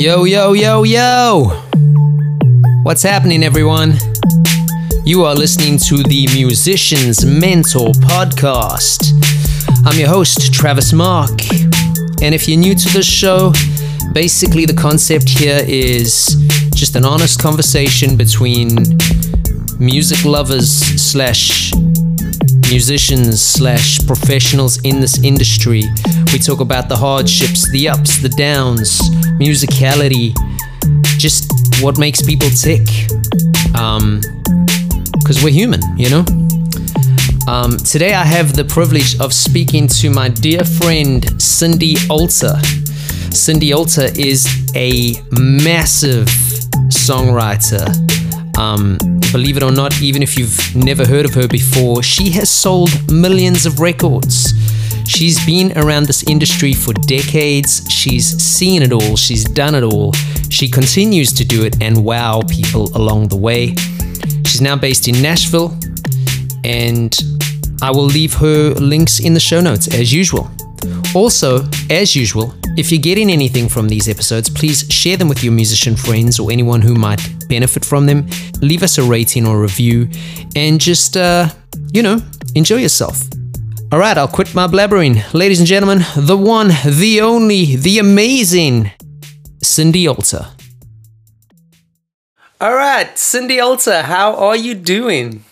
Yo, yo, yo, yo! What's happening, everyone? You are listening to the Musician's Mentor podcast. I'm your host, Travis Marc. And if you're new to the show, basically the concept here is just an honest conversation between music lovers slash musicians slash professionals in this industry. We talk about the hardships, the ups, the downs, musicality, just what makes people tick. Um, because we're human, you know. Um, today I have the privilege of speaking to my dear friend Cindy Alter. Cindy Alter is a massive songwriter. Um, believe it or not, even if you've never heard of her before, she has sold millions of records. She's been around this industry for decades. She's seen it all. She's done it all. She continues to do it and wow people along the way. She's now based in Nashville, and I will leave her links in the show notes as usual. Also, as usual, if you're getting anything from these episodes, please share them with your musician friends or anyone who might benefit from them. Leave us a rating or review and just, uh, you know, enjoy yourself. All right, I'll quit my blabbering. Ladies and gentlemen, the one, the only, the amazing Cindy Alter. All right, Cindy Alter, how are you doing?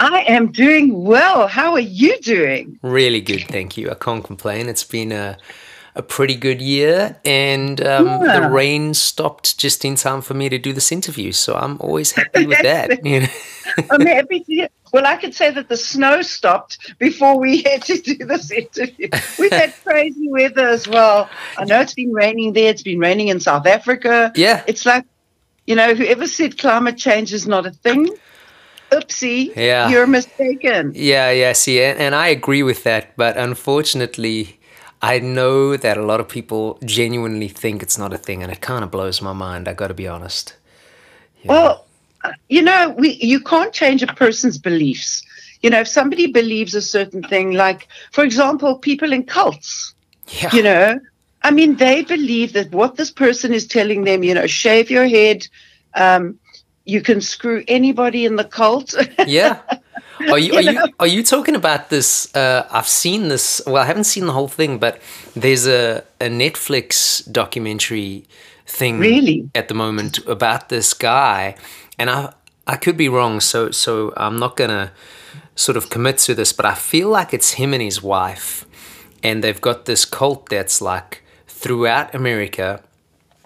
I am doing well. How are you doing? Really good, thank you. I can't complain. It's been a a pretty good year, and um, yeah. the rain stopped just in time for me to do this interview. So I'm always happy with that. You know? I'm happy to. Well, I could say that the snow stopped before we had to do this interview. We've had crazy weather as well. I know it's been raining there. It's been raining in South Africa. Yeah, it's like you know, whoever said climate change is not a thing oopsie, yeah. you're mistaken. Yeah, yeah, see, and, and I agree with that, but unfortunately, I know that a lot of people genuinely think it's not a thing, and it kind of blows my mind. I got to be honest. Yeah. Well, you know, we you can't change a person's beliefs. You know, if somebody believes a certain thing, like for example, people in cults. Yeah. You know, I mean, they believe that what this person is telling them, you know, shave your head, um, you can screw anybody in the cult. yeah. Are you, are you are you talking about this? Uh, I've seen this. Well, I haven't seen the whole thing, but there's a, a Netflix documentary thing really at the moment about this guy, and I I could be wrong. So so I'm not gonna sort of commit to this, but I feel like it's him and his wife, and they've got this cult that's like throughout America,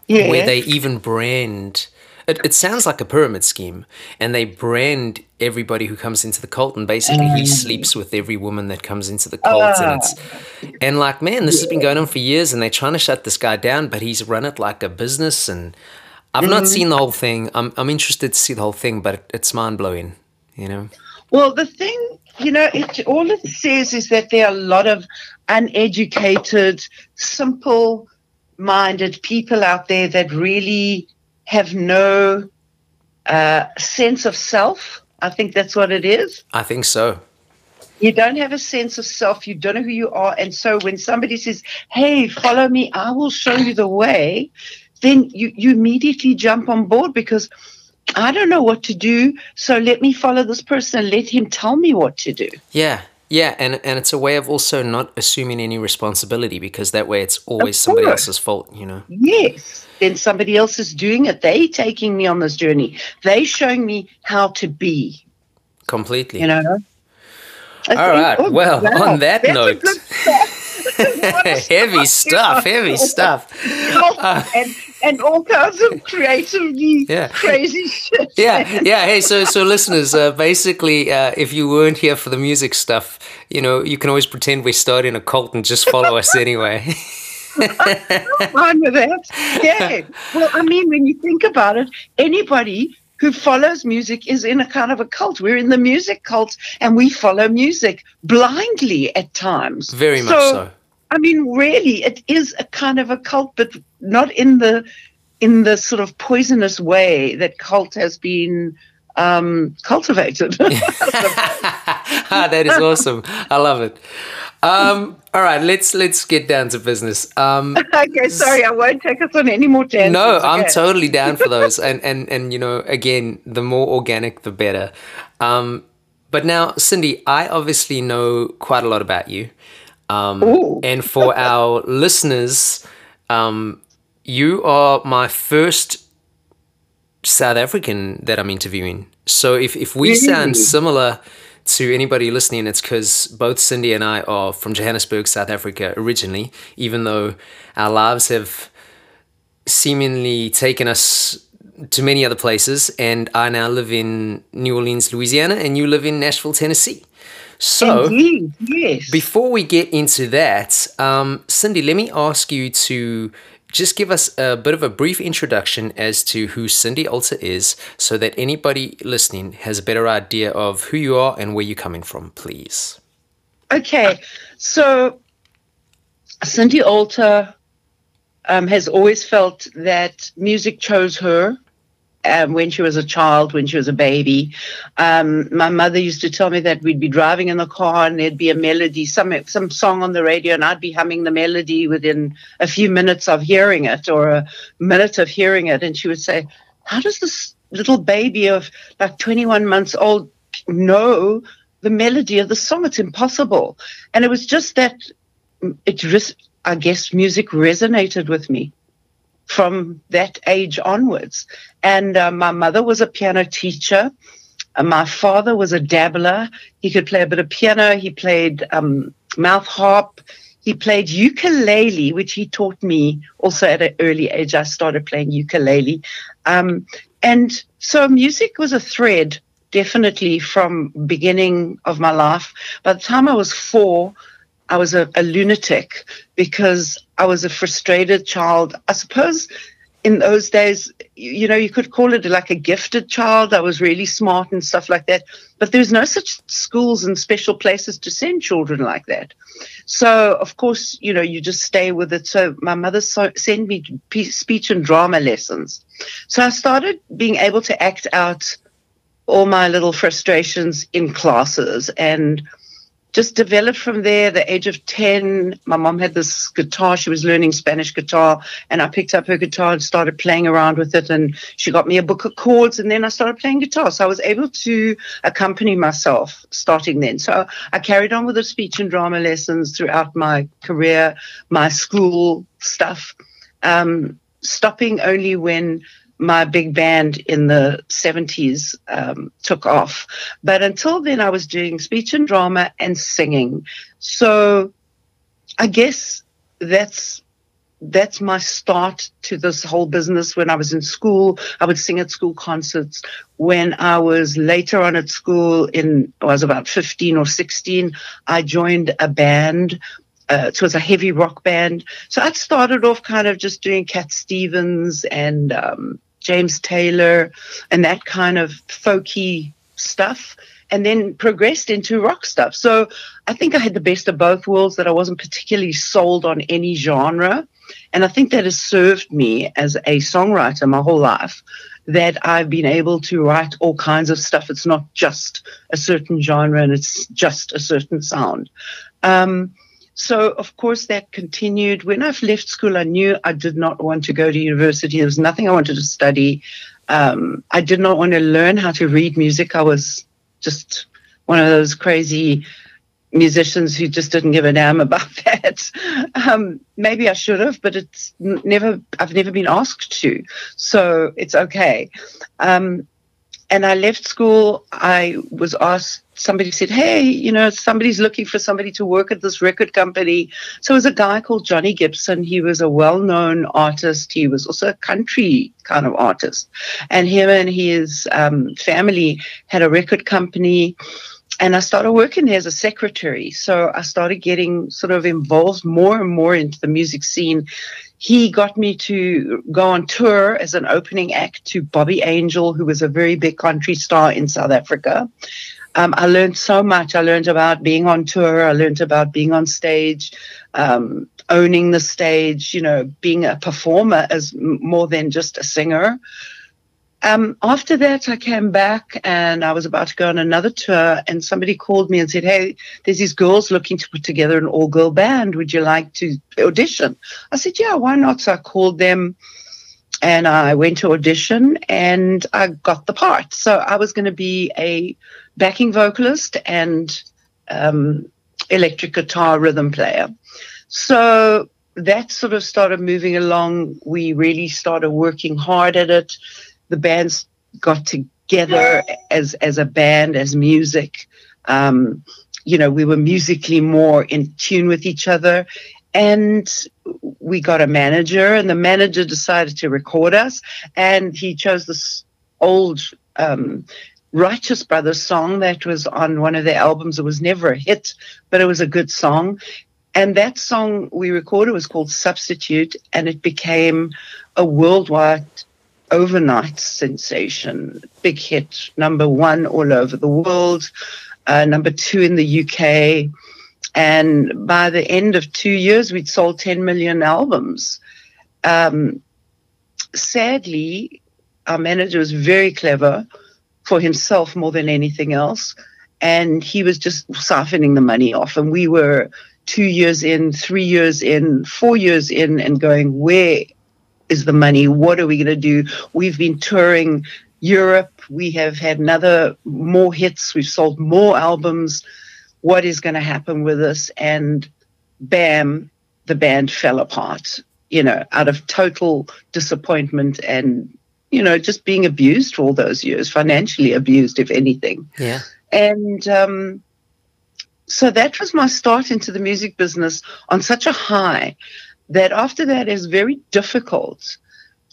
yes. where they even brand it, it sounds like a pyramid scheme, and they brand everybody who comes into the cult, and basically he mm. sleeps with every woman that comes into the cult, and it's ah. and like man, this has been going on for years, and they're trying to shut this guy down, but he's run it like a business, and I've not mm-hmm. seen the whole thing. I'm I'm interested to see the whole thing, but it's mind blowing, you know. Well, the thing, you know, it, all it says is that there are a lot of uneducated, simple minded people out there that really have no uh, sense of self. I think that's what it is. I think so. You don't have a sense of self. You don't know who you are. And so when somebody says, hey, follow me, I will show you the way, then you, you immediately jump on board because I don't know what to do. So let me follow this person and let him tell me what to do. Yeah. Yeah, and and it's a way of also not assuming any responsibility because that way it's always somebody else's fault, you know. Yes. Then somebody else is doing it. They taking me on this journey. They showing me how to be. Completely. You know. All right. Oh, well, wow. on that note. heavy stuff, heavy stuff. Uh, and, and all kinds of creatively yeah. crazy shit. Yeah, yeah. Hey, so so listeners, uh, basically, uh, if you weren't here for the music stuff, you know, you can always pretend we're starting a cult and just follow us anyway. I'm fine with that. Yeah. Well, I mean, when you think about it, anybody who follows music is in a kind of a cult. We're in the music cult and we follow music blindly at times. Very much so. I mean, really, it is a kind of a cult, but not in the in the sort of poisonous way that cult has been um, cultivated. that is awesome. I love it. Um, all right, let's let's get down to business. Um, okay, sorry, I won't take us on any more tangents. No, okay. I'm totally down for those, and and and you know, again, the more organic, the better. Um, but now, Cindy, I obviously know quite a lot about you, um, and for our listeners, um, you are my first South African that I'm interviewing. So if if we sound similar to anybody listening, it's because both Cindy and I are from Johannesburg, South Africa originally, even though our lives have seemingly taken us to many other places. And I now live in New Orleans, Louisiana, and you live in Nashville, Tennessee. So, Indeed, yes. before we get into that, um, Cindy, let me ask you to just give us a bit of a brief introduction as to who Cindy Alter is so that anybody listening has a better idea of who you are and where you're coming from, please. Okay, so Cindy Alter um, has always felt that music chose her um, when she was a child, when she was a baby. Um, my mother used to tell me that we'd be driving in the car and there'd be a melody, some some song on the radio, and I'd be humming the melody within a few minutes of hearing it or a minute of hearing it, and she would say, "How does this little baby of like 21 months old know the melody of the song? It's impossible." And it was just that it, I guess, music resonated with me from that age onwards. And uh, my mother was a piano teacher. Uh, my father was a dabbler. He could play a bit of piano. He played um, mouth harp. He played ukulele, which he taught me also at an early age. I started playing ukulele. Um, and so music was a thread definitely from beginning of my life. By the time I was four, I was a, a lunatic because I was a frustrated child. I suppose in those days, you know, you could call it like a gifted child. I was really smart and stuff like that. But there's no such schools and special places to send children like that. So, of course, you know, you just stay with it. So, my mother so- sent me speech and drama lessons. So, I started being able to act out all my little frustrations in classes and just developed from there. The age of 10, my mom had this guitar. She was learning Spanish guitar, and I picked up her guitar and started playing around with it. And she got me a book of chords, and then I started playing guitar. So I was able to accompany myself starting then. So I carried on with the speech and drama lessons throughout my career, my school stuff, um, stopping only when my big band in the 70s um, took off. But until then, I was doing speech and drama and singing. So I guess that's that's my start to this whole business. When I was in school, I would sing at school concerts. When I was later on at school, in I was about 15 or 16, I joined a band uh, it was a heavy rock band. So I started off kind of just doing Cat Stevens and um, James Taylor and that kind of folky stuff, and then progressed into rock stuff. So I think I had the best of both worlds that I wasn't particularly sold on any genre. And I think that has served me as a songwriter my whole life that I've been able to write all kinds of stuff. It's not just a certain genre and it's just a certain sound. Um, so, of course, that continued. When I've left school, I knew I did not want to go to university. There was nothing I wanted to study. Um, I did not want to learn how to read music. I was just one of those crazy musicians who just didn't give a damn about that. Um, maybe I should have, but it's never. I've never been asked to, so it's okay. Um, and I left school. I was asked, somebody said, Hey, you know, somebody's looking for somebody to work at this record company. So it was a guy called Johnny Gibson. He was a well known artist. He was also a country kind of artist. And him and his um, family had a record company and I started working there as a secretary. So I started getting sort of involved more and more into the music scene he got me to go on tour as an opening act to Bobby Angel, who was a very big country star in South Africa. Um, I learned so much. I learned about being on tour. I learned about being on stage, um, owning the stage, you know, being a performer as more than just a singer. um, after that, I came back and I was about to go on another tour, and somebody called me and said, Hey, there's these girls looking to put together an all girl band. Would you like to audition? I said, Yeah, why not? So I called them and I went to audition and I got the part. So I was going to be a backing vocalist and um, electric guitar rhythm player. So that sort of started moving along. We really started working hard at it the bands got together as as a band, as music. Um, you know, we were musically more in tune with each other. And we got a manager, and the manager decided to record us. And he chose this old um, Righteous Brothers song that was on one of their albums. It was never a hit, but it was a good song. And that song we recorded was called Substitute, and it became a worldwide overnight sensation, big hit, number one all over the world, uh, number two in the UK. And by the end of two years, we'd sold 10 million albums. Um, sadly, our manager was very clever for himself more than anything else. And he was just siphoning the money off. And we were two years in, three years in, four years in, and going, where is the money? What are we going to do? We've been touring Europe. We have had another more hits. We've sold more albums. What is going to happen with us? And bam, the band fell apart, you know, out of total disappointment and, you know, just being abused for all those years, financially abused, if anything. Yeah. And, um, so that was my start into the music business on such a high that after that is very difficult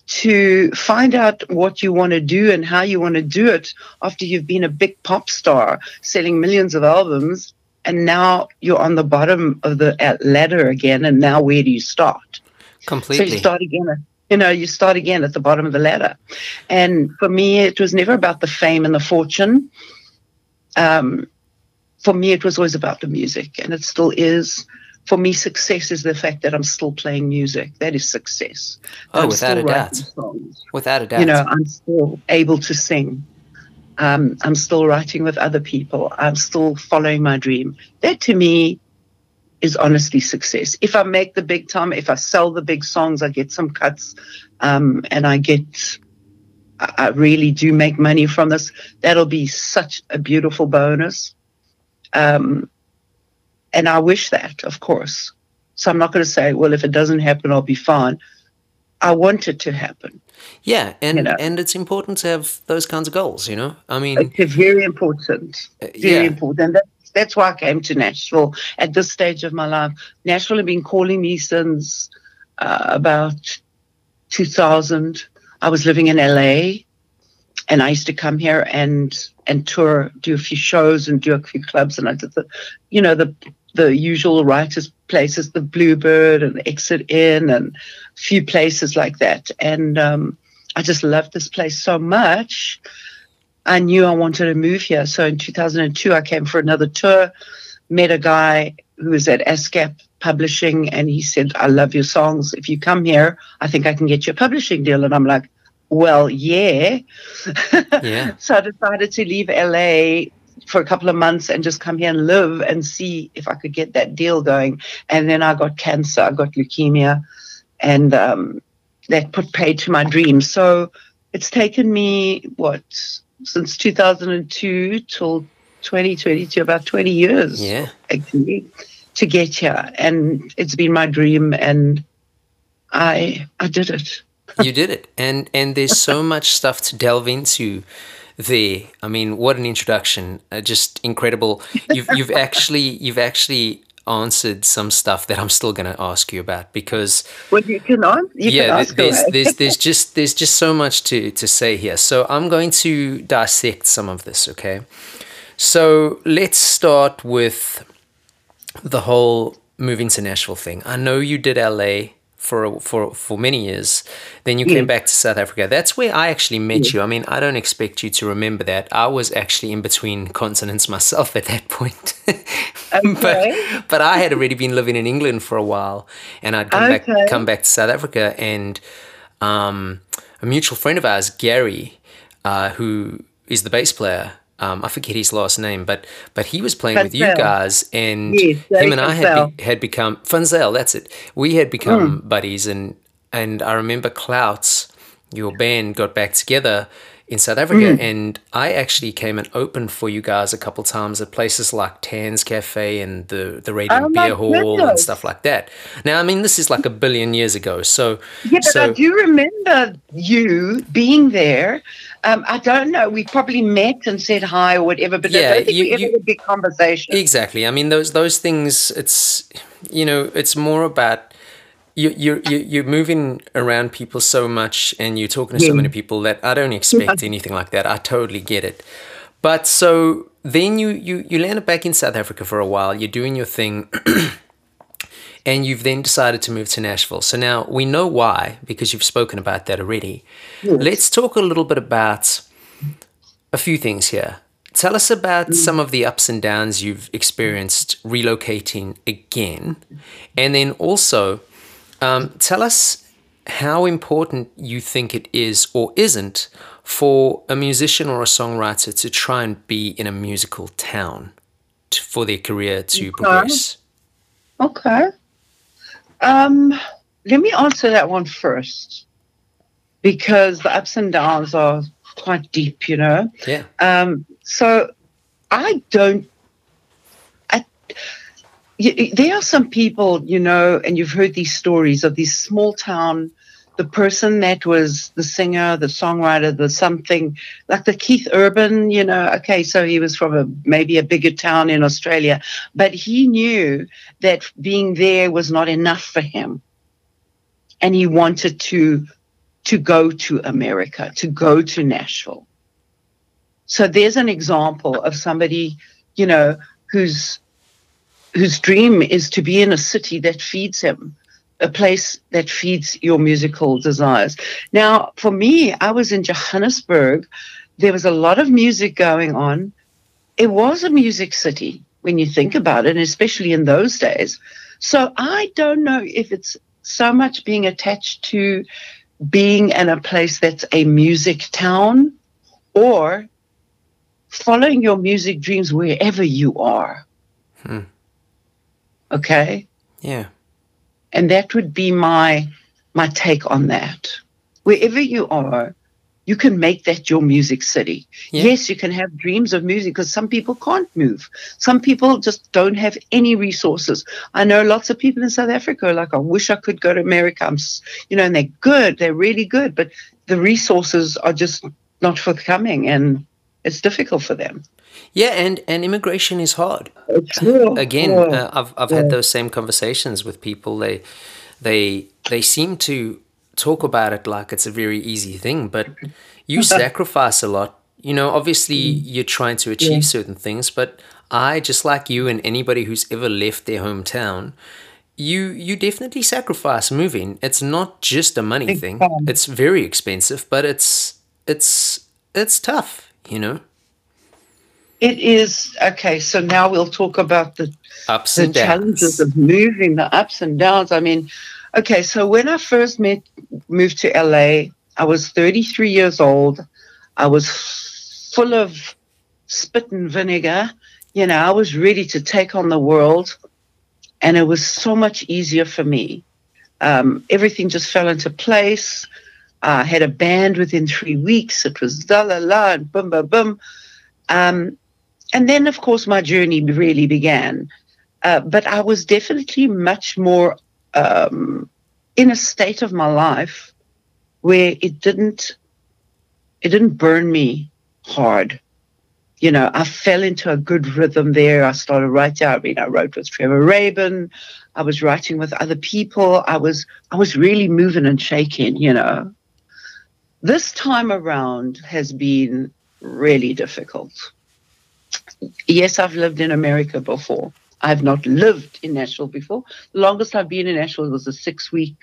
to find out what you want to do and how you want to do it after you've been a big pop star selling millions of albums and now you're on the bottom of the ladder again and now where do you start completely so you start again you know you start again at the bottom of the ladder and for me it was never about the fame and the fortune um, for me it was always about the music and it still is for me, success is the fact that I'm still playing music. That is success. Oh, I'm without a doubt. Songs. Without a doubt. You know, I'm still able to sing. Um, I'm still writing with other people. I'm still following my dream. That to me is honestly success. If I make the big time, if I sell the big songs, I get some cuts, um, and I get, I really do make money from this. That'll be such a beautiful bonus. Um, and I wish that, of course. So I'm not going to say, well, if it doesn't happen, I'll be fine. I want it to happen. Yeah, and you know? and it's important to have those kinds of goals. You know, I mean, it's very important. Uh, very yeah. important, and that's that's why I came to Nashville at this stage of my life. Nashville had been calling me since uh, about 2000. I was living in LA, and I used to come here and and tour, do a few shows, and do a few clubs, and I did the, you know, the the usual writers' places, the Bluebird and Exit Inn, and a few places like that. And um, I just loved this place so much. I knew I wanted to move here. So in 2002, I came for another tour, met a guy who was at ASCAP Publishing, and he said, I love your songs. If you come here, I think I can get you a publishing deal. And I'm like, well, yeah. yeah. so I decided to leave LA for a couple of months and just come here and live and see if I could get that deal going. And then I got cancer, I got leukemia, and um, that put paid to my dreams. So it's taken me, what, since 2002 till 2022, about 20 years. Yeah. Actually, to get here. And it's been my dream, and I I did it. you did it. And and there's so much stuff to delve into there. I mean, what an introduction! Uh, just incredible. You've you've actually you've actually answered some stuff that I'm still going to ask you about because well, you can answer. You yeah, can ask there's, there's there's just there's just so much to to say here. So I'm going to dissect some of this. Okay, so let's start with the whole moving to Nashville thing. I know you did LA for for for many years. Then you came back to South Africa. That's where I actually met you. I mean, I don't expect you to remember that. I was actually in between continents myself at that point. okay. but but I had already been living in England for a while, and I'd come okay. back come back to South Africa, and um, a mutual friend of ours, Gary. uh, who is the bass player. Um, I forget his last name, but but he was playing with you guys, and yes, him and I had be, had become Funzel. That's it. We had become mm. buddies, and and I remember Clouts, your band, got back together in South Africa, mm. and I actually came and opened for you guys a couple times at places like Tan's Cafe and the the Radiant oh Beer Hall goodness. and stuff like that. Now, I mean, this is like a billion years ago, so yeah, but so, I do remember you being there. Um, I don't know. We probably met and said hi or whatever, but yeah, I don't think you, we ever you, had a big conversation. Exactly. I mean, those those things. It's you know, it's more about you, you, you, you're moving around people so much and you're talking to yeah. so many people that I don't expect yeah. anything like that. I totally get it. But so then you, you, you landed back in South Africa for a while, you're doing your thing, and you've then decided to move to Nashville. So now we know why, because you've spoken about that already. Yes. Let's talk a little bit about a few things here. Tell us about mm. some of the ups and downs you've experienced relocating again. And then also, um, tell us how important you think it is or isn't for a musician or a songwriter to try and be in a musical town to, for their career to okay. progress. Okay. Um, let me answer that one first because the ups and downs are quite deep, you know. Yeah. Um, so I don't there are some people, you know, and you've heard these stories of these small town, the person that was the singer, the songwriter, the something like the Keith Urban, you know, okay, so he was from a maybe a bigger town in Australia, but he knew that being there was not enough for him. And he wanted to to go to America, to go to Nashville. So there's an example of somebody, you know, who's whose dream is to be in a city that feeds him, a place that feeds your musical desires. Now, for me, I was in Johannesburg. There was a lot of music going on. It was a music city when you think about it, and especially in those days. So I don't know if it's so much being attached to being in a place that's a music town or following your music dreams wherever you are. Hmm. Okay. Yeah. And that would be my my take on that. Wherever you are, you can make that your music city. Yeah. Yes, you can have dreams of music because some people can't move. Some people just don't have any resources. I know lots of people in South Africa are like, I wish I could go to America. I'm, you know, and they're good. They're really good, but the resources are just not forthcoming and it's difficult for them. Yeah, and, and immigration is hard. Again, uh, I've I've yeah. had those same conversations with people. They they they seem to talk about it like it's a very easy thing, but you sacrifice a lot. You know, obviously mm. you're trying to achieve yeah. certain things, but I just like you and anybody who's ever left their hometown, you you definitely sacrifice moving. It's not just a money thing. It's very expensive, but it's it's it's tough, you know. It is okay. So now we'll talk about the ups the and challenges of moving, the ups and downs. I mean, okay. So when I first met, moved to LA, I was 33 years old. I was full of spit and vinegar. You know, I was ready to take on the world, and it was so much easier for me. Um, everything just fell into place. I had a band within three weeks. It was da la la and boom, boom, boom. Um, and then, of course, my journey really began. Uh, but I was definitely much more um, in a state of my life where it didn't it didn't burn me hard. You know, I fell into a good rhythm there. I started writing. I mean, I wrote with Trevor Rabin. I was writing with other people. I was I was really moving and shaking. You know, this time around has been really difficult yes, I've lived in America before. I've not lived in Nashville before. The longest I've been in Nashville was a six week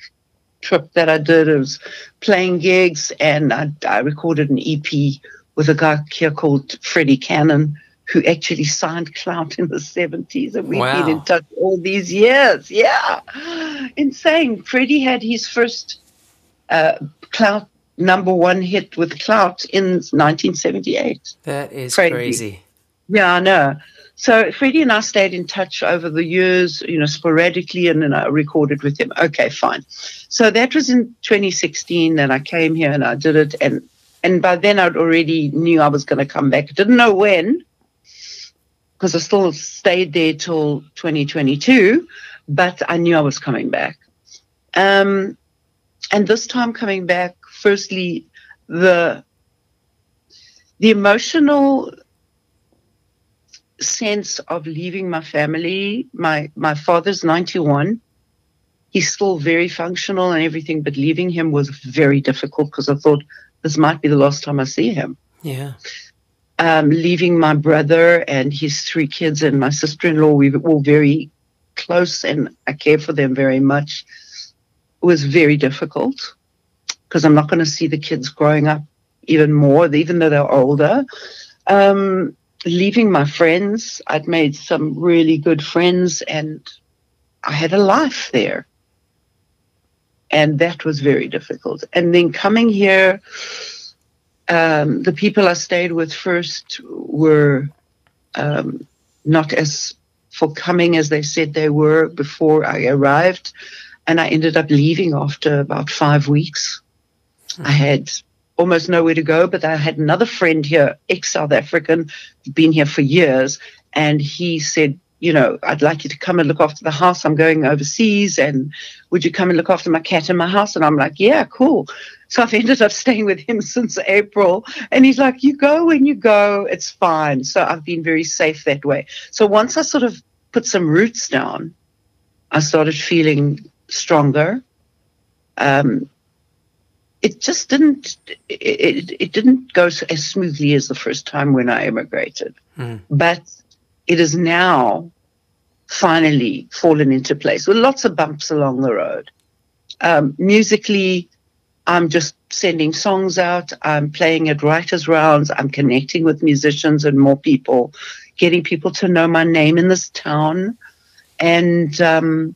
trip that I did. It was playing gigs, and I, I recorded an EP with a guy here called Freddie Cannon, who actually signed Clout in the 70s. And we've wow. been in touch all these years. Yeah. Insane. Freddie had his first uh, Clout number one hit with Clout in 1978. That is crazy. crazy. Yeah, I know. So Freddie and I stayed in touch over the years, you know, sporadically, and then I recorded with him. Okay, fine. So that was in 2016 that I came here and I did it, and and by then I'd already knew I was going to come back. Didn't know when, because I still stayed there till 2022, but I knew I was coming back. Um, and this time coming back, firstly, the the emotional sense of leaving my family. My my father's 91. He's still very functional and everything, but leaving him was very difficult because I thought this might be the last time I see him. Yeah. Um, leaving my brother and his three kids and my sister-in-law, we were all very close and I care for them very much, was very difficult because I'm not going to see the kids growing up even more, even though they're older. Um, leaving my friends, I'd made some really good friends and I had a life there. And that was very difficult. And then coming here, um, the people I stayed with first were um, not as forthcoming as they said they were before I arrived. And I ended up leaving after about five weeks. I had almost nowhere to go. But I had another friend here, ex South African, been here for years, and he said, you know, I'd like you to come and look after the house. I'm going overseas, and would you come and look after my cat in my house? And I'm like, yeah, cool. So I've ended up staying with him since April. And he's like, you go when you go, it's fine. So I've been very safe that way. So once I sort of put some roots down, I started feeling stronger. Um, it just didn't it, it didn't go as smoothly as the first time when I immigrated. Mm. But it has now finally fallen into place with lots of bumps along the road. Um, musically, I'm just sending songs out. I'm playing at writers' rounds. I'm connecting with musicians and more people, getting people to know my name in this town. And um,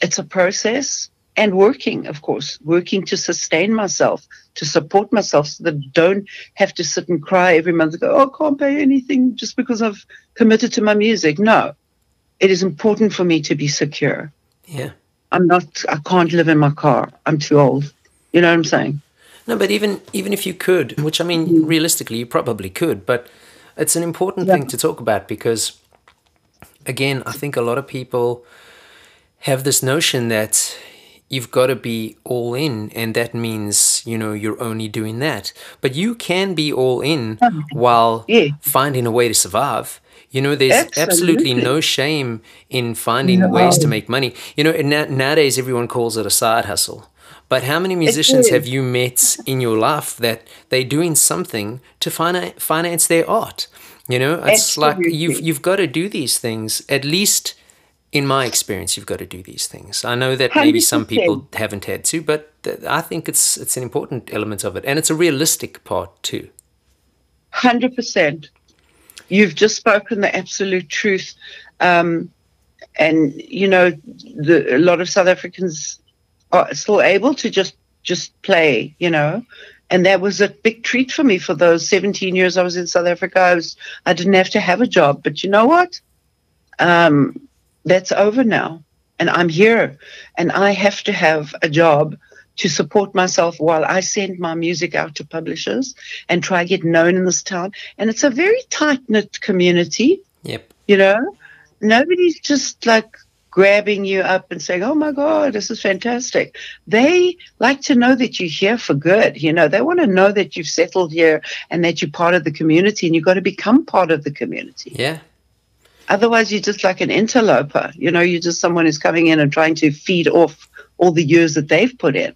it's a process and working, of course, working to sustain myself, to support myself so that I don't have to sit and cry every month and go, oh, I can't pay anything just because I've committed to my music. No, it is important for me to be secure. Yeah. I'm not, I can't live in my car. I'm too old. You know what I'm saying? No, but even even if you could, which I mean, mm. realistically, you probably could, but it's an important yeah. thing to talk about because, again, I think a lot of people have this notion that you've got to be all in and that means you know you're only doing that. But you can be all in while yeah. finding a way to survive. You know there's absolutely, absolutely. no shame in finding no. ways to make money. You know nowadays everyone calls it a side hustle. But how many musicians have you met in your life that they're doing something to finance their art? You know it's absolutely. like you've you've got to do these things at least in my experience, you've got to do these things. I know that 100%. maybe some people haven't had to, but I think it's it's an important element of it, and it's a realistic part too. Hundred percent. You've just spoken the absolute truth, um, and you know the, a lot of South Africans are still able to just just play. You know, and that was a big treat for me for those 17 years I was in South Africa. I was I didn't have to have a job, but you know what? Um, that's over now. And I'm here and I have to have a job to support myself while I send my music out to publishers and try to get known in this town. And it's a very tight knit community. Yep. You know, nobody's just like grabbing you up and saying, Oh my God, this is fantastic. They like to know that you're here for good. You know, they want to know that you've settled here and that you're part of the community and you've got to become part of the community. Yeah. Otherwise, you're just like an interloper. You know, you're just someone who's coming in and trying to feed off all the years that they've put in.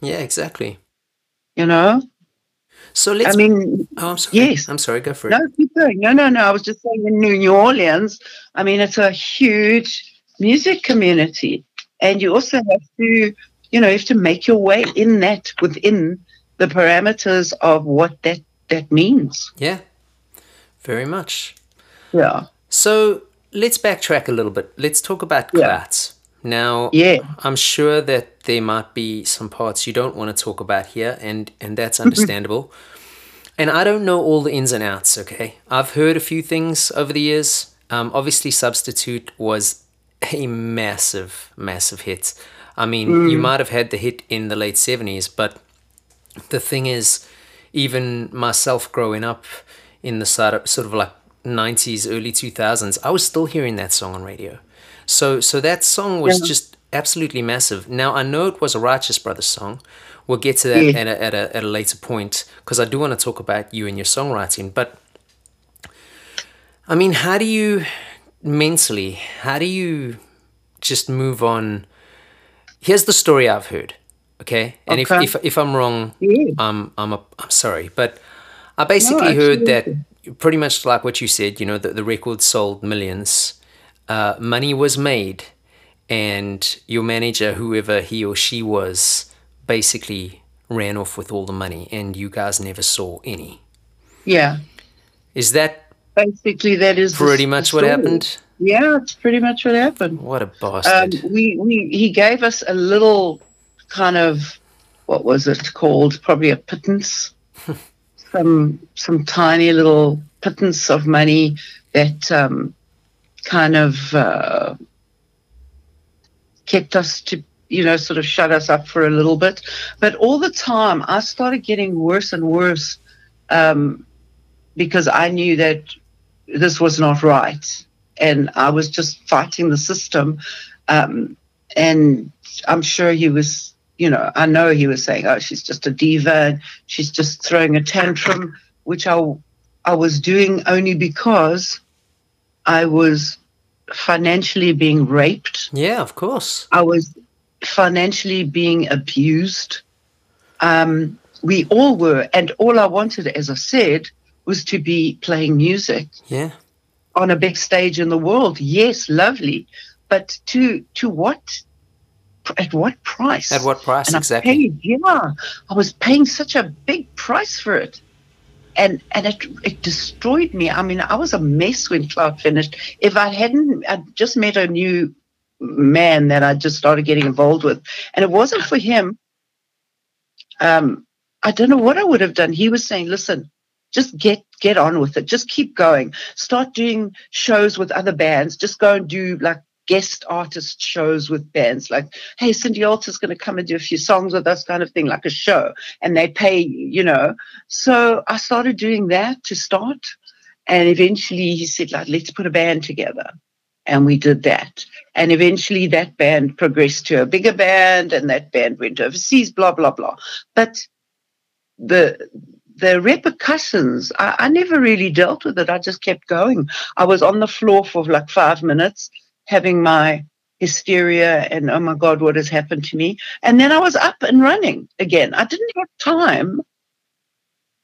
Yeah, exactly. You know? So let's. I mean, oh, I'm sorry. Yes. I'm sorry. Go for it. No, keep going. No, no, no. I was just saying in New Orleans, I mean, it's a huge music community. And you also have to, you know, you have to make your way in that within the parameters of what that, that means. Yeah, very much. Yeah. So let's backtrack a little bit. Let's talk about Clouts. Now, Yeah. I'm sure that there might be some parts you don't want to talk about here, and and that's understandable. and I don't know all the ins and outs. Okay, I've heard a few things over the years. Um, obviously, Substitute was a massive, massive hit. I mean, you might have had the hit in the late '70s, but the thing is, even myself growing up in the sort of, sort of like 90s, early 2000s, I was still hearing that song on radio. So, so that song was Yeah. just absolutely massive. Now, I know it was a Righteous Brothers song. We'll get to that Yeah. at, a, at, a, at a later point because I do want to talk about you and your songwriting. But, I mean, how do you mentally, how do you just move on? Here's the story I've heard. Okay. And Okay. if, if, if I'm wrong, Yeah. I'm I'm a, I'm sorry, but I basically heard that. Pretty much like what you said. You know, the, the record sold millions, uh, money was made, and your manager, whoever he or she was, basically ran off with all the money, and you guys never saw any. Yeah. Is that Basically, that is pretty the much what happened? Yeah, it's pretty much what happened. What a Um, bastard! we, we he gave us a little kind of what was it called? Probably a pittance, some some tiny little pittance of money that um, kind of uh, kept us to you know sort of shut us up for a little bit. But all the time, I started getting worse and worse um, because I knew that this was not right, and I was just fighting the system. Um, and I'm sure he was, you know, I know he was saying, "Oh, she's just a diva, and she's just throwing a tantrum," which I, I was doing only because I was financially being raped. yeah, of course. I was financially being abused. Um, we all were, and all I wanted, as I said, was to be playing music Yeah, on a big stage in the world. Yes, lovely, but to to what? At what price? at what price and exactly? I paid, yeah, I was paying such a big price for it, and and it it destroyed me. I mean, I was a mess when Clout finished. If I hadn't, I just met a new man that I just started getting involved with, and it wasn't for him. Um, I don't know what I would have done. He was saying, "Listen, just get get on with it. Just keep going. Start doing shows with other bands. Just go and do like." Guest artist shows with bands like hey Cindy Alter's going to come and do a few songs with us kind of thing like a show and they pay you know. So i started doing that to start and eventually he said like let's put a band together and we did that. And eventually that band progressed to a bigger band and that band went overseas blah blah blah. But the the repercussions I, I never really dealt with it. I just kept going. I was on the floor for like five minutes having my hysteria and oh my god what has happened to me and then i was up and running again i didn't have time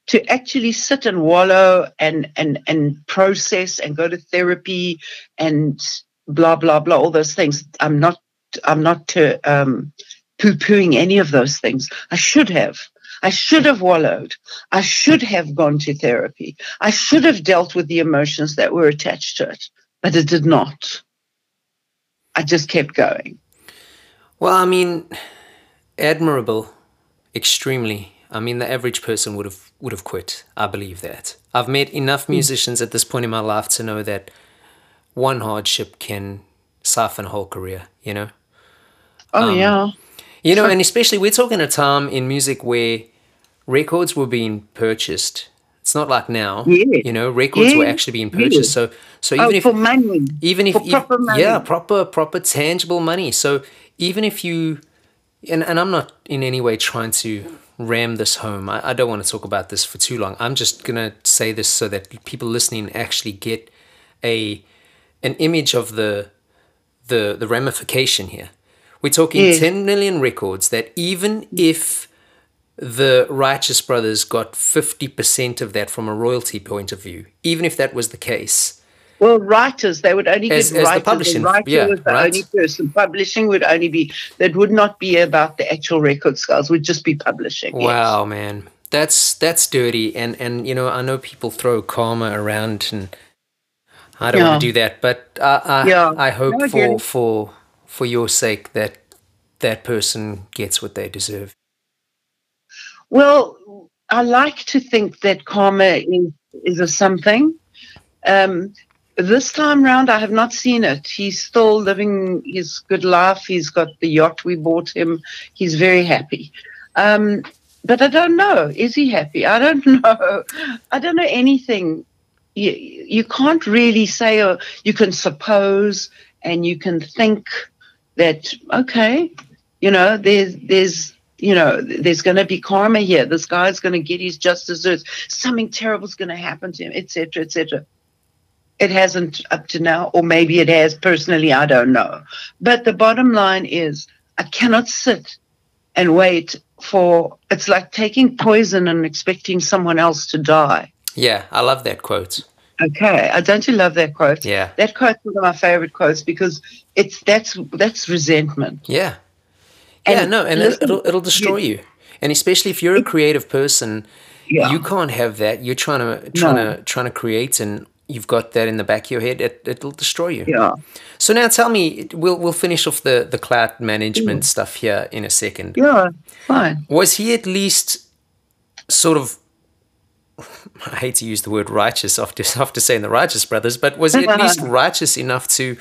to actually sit and wallow and and and process and go to therapy and blah blah blah all those things i'm not i'm not to, um, poo-pooing any of those things i should have I should have wallowed. I should have gone to therapy. I should have dealt with the emotions that were attached to it, but it did not. I just kept going. Well, I mean, admirable, extremely. I mean, the average person would have would have quit. I believe that. I've met enough musicians at this point in my life to know that one hardship can siphon a whole career. You know. Oh Um, yeah, You know, and especially we're talking a time in music where records were being purchased. It's not like now. Yeah. You know, records were actually being purchased. So, so oh, even oh, if for money. even if proper money. yeah proper proper tangible money so even if you and, and i'm not in any way trying to ram this home I, I don't want to talk about this for too long i'm just gonna say this so that people listening actually get a an image of the the the ramification here we're talking Yeah. 10 million records that even if the righteous brothers got 50% of that from a royalty point of view even if that was the case Well, writers, they would only As- give as the publishing, the writer yeah, was the right. only person. Publishing would only be, that would not be about the actual record sales, would just be publishing. yes. Wow, man, that's that's dirty, and and you know I know people throw karma around, and I don't want to do that, but I I, Yeah. I hope No, I for for for your sake that that person gets what they deserve? Well, I like to think that karma is, is a something. Um, this time round, I have not seen it. He's still living his good life. He's got the yacht we bought him. He's very happy. Um, but I don't know. Is he happy? I don't know. I don't know anything. You, you can't really say, or you can suppose and you can think that, okay, you know, there's, there's, you know, there's going to be karma here. This guy's going to get his just desserts. Something terrible is going to happen to him, etc., etc. It hasn't up to now, or maybe it has. Personally, I don't know. But the bottom line is, I cannot sit and wait for. It's like taking poison and expecting someone else to die. Yeah, I love that quote. Okay, uh, don't you love that quote? Yeah, that quote's one of my favorite quotes because it's that's that's resentment. Yeah, and yeah, no, and listen, it'll it'll destroy you. And especially if you're a creative person, yeah. you can't have that. You're trying to trying no. to trying to create, and you've got that in the back of your head. It it'll destroy you. Yeah. So now tell me, we'll we'll finish off the the Clout management mm. stuff here in a second. Yeah, fine. Was he at least sort of? I hate to use the word righteous after after saying the righteous brothers, but was he at least righteous enough to?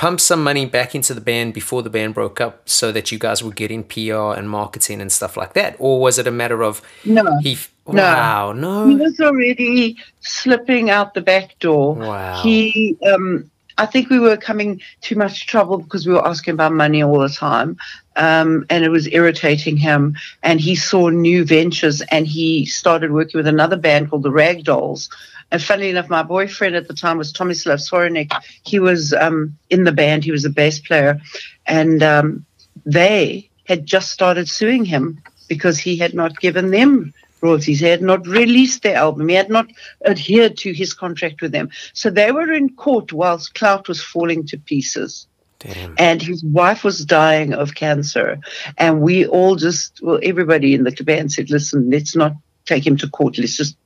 Pump some money back into the band before the band broke up so that you guys were getting PR and marketing and stuff like that? Or was it a matter of no, he wow, no. He was already slipping out the back door. Wow. He um I think we were coming too much trouble because we were asking about money all the time. Um, and it was irritating him. And he saw new ventures and he started working with another band called the Ragdolls, and funnily enough, my boyfriend at the time was Tomislav Svorenik. He was um, in the band, he was a bass player. And um, they had just started suing him because he had not given them royalties. He had not released their album. He had not adhered to his contract with them. So they were in court whilst Clout was falling to pieces. Damn. And his wife was dying of cancer. And we all just, well, everybody in the band said, listen, let's not take him to court. Let's just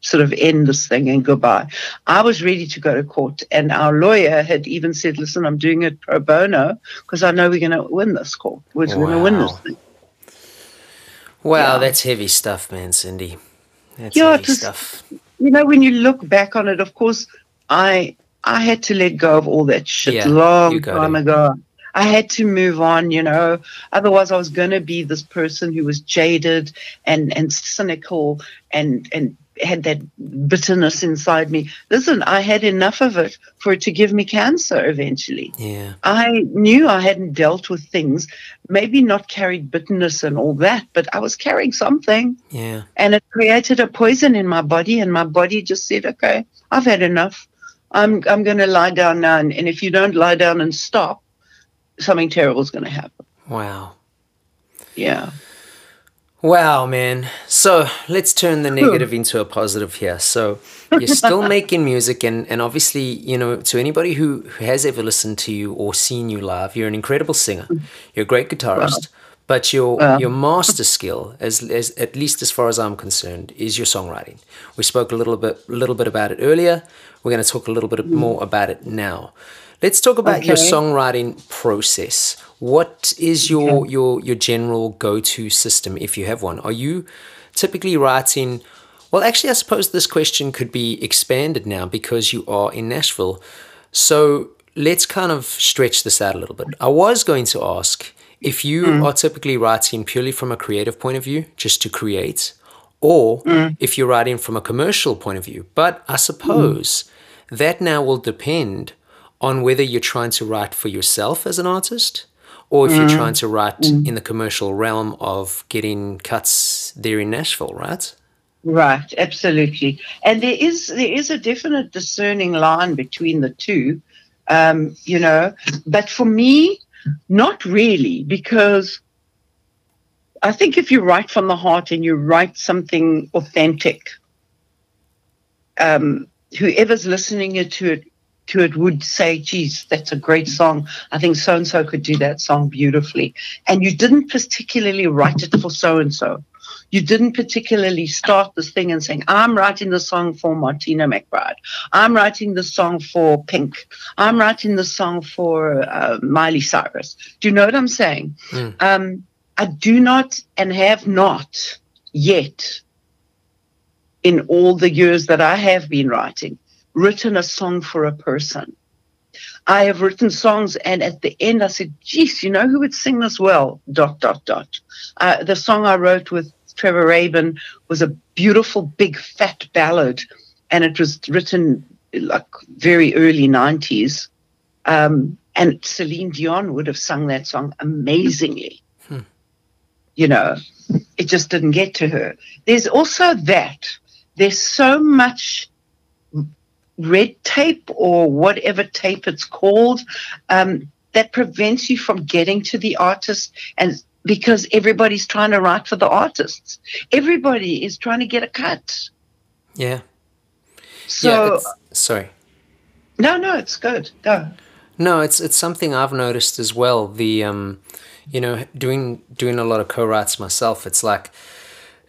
sort of end this thing and goodbye. I was ready to go to court, and our lawyer had even said, "Listen, I'm doing it pro bono because I know we're going to win this court. We're wow. going to win this thing." Wow, yeah. that's heavy stuff, man, Cindy. That's yeah, heavy just, stuff. You know, when you look back on it, of course, I I had to let go of all that shit yeah, long time it. ago. I had to move on, you know. Otherwise, I was going to be this person who was jaded and and cynical and and had that bitterness inside me. Listen, I had enough of it for it to give me cancer eventually. Yeah. I knew I hadn't dealt with things, maybe not carried bitterness and all that, but I was carrying something. Yeah. And it created a poison in my body, and my body just said, okay, I've had enough. I'm, I'm going to lie down now. And, and if you don't lie down and stop, something terrible is going to happen. Wow. Yeah. Wow, man. So let's turn the negative into a positive here. So you're still making music, and, and obviously, you know, to anybody who, who has ever listened to you or seen you live, you're an incredible singer. You're a great guitarist. Wow. But your wow. your master skill, as, as at least as far as I'm concerned, is your songwriting. We spoke a little bit a little bit about it earlier. We're going to talk a little bit mm. more about it now. Let's talk about okay. your songwriting process. What is your okay. your your general go-to system if you have one? Are you typically writing well, actually, I suppose this question could be expanded now because you are in Nashville. So let's kind of stretch this out a little bit. I was going to ask if you mm. are typically writing purely from a creative point of view, just to create, or mm. if you're writing from a commercial point of view. But I suppose mm. that now will depend on whether you're trying to write for yourself as an artist or if mm. you're trying to write mm. in the commercial realm of getting cuts there in Nashville, right? Right, absolutely. And there is there is a definite discerning line between the two, um, you know. But for me, not really, because I think if you write from the heart and you write something authentic, um, whoever's listening to it to it would say, geez, that's a great song. I think so and so could do that song beautifully. And you didn't particularly write it for so and so, You didn't particularly start this thing and saying, I'm writing the song for Martina McBride. I'm writing the song for Pink. I'm writing the song for uh, Miley Cyrus. Do you know what I'm saying? Mm. Um, I do not and have not yet, in all the years that I have been writing, written a song for a person. I have written songs, and at the end, I said, "Geez, you know who would sing this well?" Dot dot dot. Uh, the song I wrote with Trevor Rabin was a beautiful, big, fat ballad, and it was written like very early '90s. Um, and Celine Dion would have sung that song amazingly. Hmm. You know, it just didn't get to her. There's also that. There's so much red tape or whatever tape it's called um, that prevents you from getting to the artist and because everybody's trying to write for the artists. Everybody is trying to get a cut. Yeah. So yeah, sorry. No no it's good. Go. No it's it's something i've noticed as well. The um you know doing doing a lot of co-writes myself it's like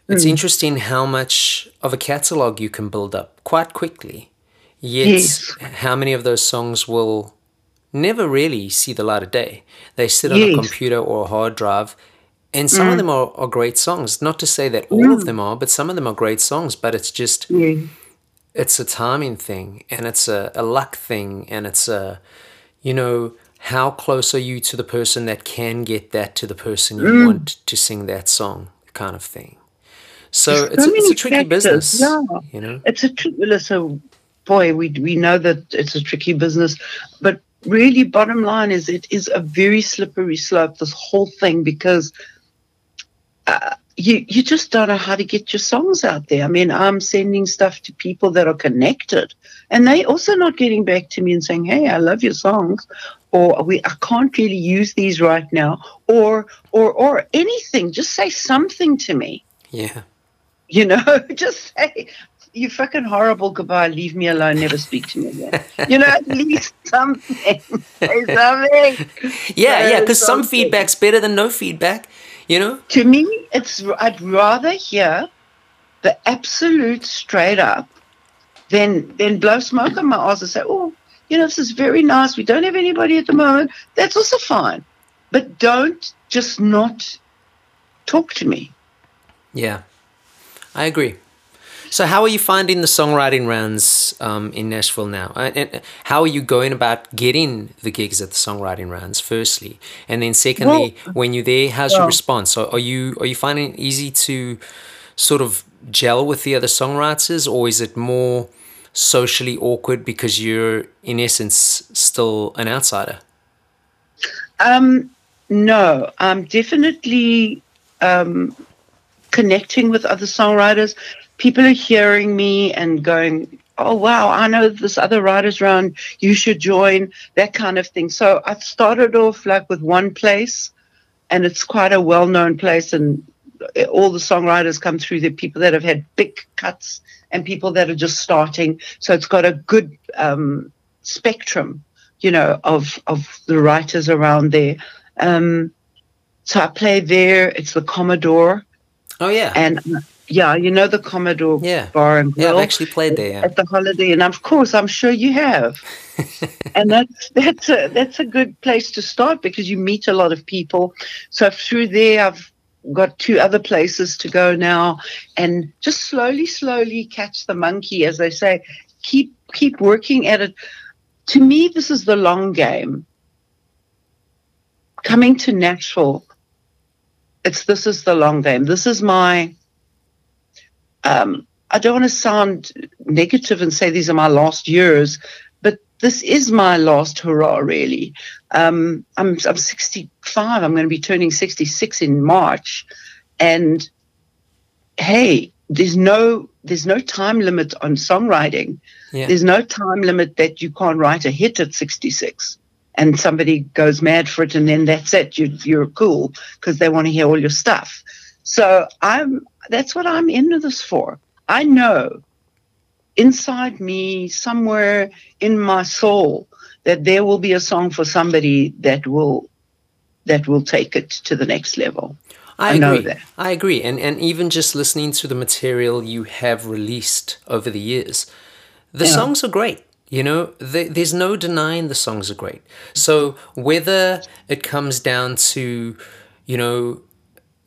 it's mm. interesting how much of a catalog you can build up quite quickly Yet, yes. how many of those songs will never really see the light of day? They sit on yes. a computer or a hard drive, and some mm. of them are, are great songs. Not to say that all mm. of them are, but some of them are great songs. But it's just, it's a timing thing, and it's a, a luck thing, and it's a, you know, how close are you to the person that can get that to the person you mm. want to sing that song, kind of thing. So it's, it's, a tricky factors. business. Yeah. You know, it's a tricky. So boy, we we know that it's a tricky business, but really, bottom line is it is a very slippery slope. This whole thing because. Uh, you you just don't know how to get your songs out there. I mean, I'm sending stuff to people that are connected, and they also not getting back to me and saying, "Hey, I love your songs," or "We I can't really use these right now," or or or anything. Just say something to me. Yeah. You know, just say, you fucking horrible. Goodbye. Leave me alone. Never speak to me again. you know, at least something. Say something. Yeah, yeah. Because some feedback's better than no feedback. You know. To me, it's. I'd rather hear the absolute straight up than than blow smoke on my ass and say, "Oh, you know, this is very nice. We don't have anybody at the moment. That's also fine, but don't just not talk to me." Yeah, I agree. So, how are you finding the songwriting rounds um, in Nashville now? Uh, and how are you going about getting the gigs at the songwriting rounds? Firstly, and then secondly, well, when you're there, how's well, your response? So, are you are you finding it easy to sort of gel with the other songwriters, or is it more socially awkward because you're in essence still an outsider? Um, no, I'm definitely um, connecting with other songwriters people are hearing me and going, oh, wow, I know this other writers round, you should join, that kind of thing. So I've started off like with one place, and it's quite a well known place, and all the songwriters come through there, people that have had big cuts and people that are just starting. So it's got a good um, spectrum, you know, of, of the writers around there. Um, so I play there. It's the Commodore. Oh yeah. And yeah, you know the Commodore yeah. Bar and Grill. Yeah, I've actually played there yeah. at the Holiday, and of course, I'm sure you have. and that's that's a that's a good place to start because you meet a lot of people. So through there, I've got two other places to go now, and just slowly, slowly catch the monkey, as they say. Keep keep working at it. To me, this is the long game. Coming to Nashville, it's this is the long game. This is my um, I don't want to sound negative and say these are my last years, but this is my last hurrah, really. Um, I'm, I'm 65. I'm going to be turning 66 in March. And hey, there's no there's no time limit on songwriting. Yeah. There's no time limit that you can't write a hit at 66 and somebody goes mad for it and then that's it. You, you're cool because they want to hear all your stuff. So I'm that's what I'm into this for. I know inside me, somewhere in my soul, that there will be a song for somebody that will that will take it to the next level. I, I know that. I agree. And and even just listening to the material you have released over the years, the yeah. songs are great. You know, there's no denying the songs are great. So whether it comes down to, you know,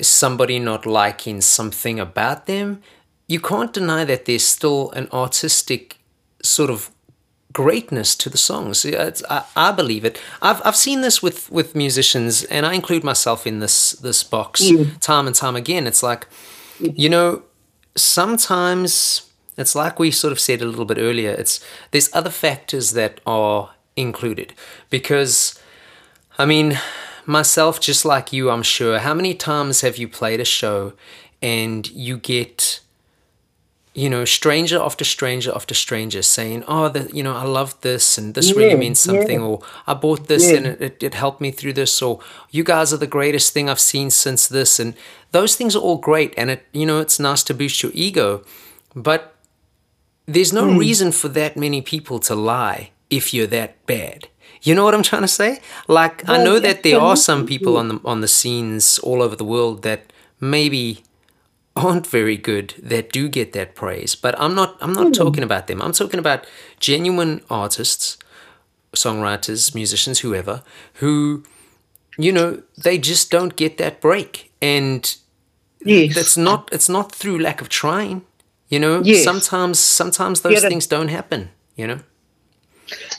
somebody not liking something about them, you can't deny that there's still an artistic sort of greatness to the songs. I, I, believe it. I've, I've seen this with, with musicians, and I include myself in this this box mm. time and time again. It's like, you know, sometimes it's like we sort of said a little bit earlier. It's there's other factors that are included because, I mean, myself, just like you, I'm sure. How many times have you played a show and you get you know, stranger after stranger after stranger saying, "Oh, the, you know, I love this, and this yeah, really means something," yeah. or "I bought this yeah. and it, it helped me through this," or "You guys are the greatest thing I've seen since this," and those things are all great, and it, you know, it's nice to boost your ego, but there's no mm. reason for that many people to lie if you're that bad. You know what I'm trying to say? Like, well, I know that there are some people on the on the scenes all over the world that maybe aren't very good that do get that praise. But I'm not I'm not mm. talking about them. I'm talking about genuine artists, songwriters, musicians, whoever, who, you know, they just don't get that break. And yes. that's not it's not through lack of trying. You know, yes. sometimes sometimes those yeah, things don't happen, you know.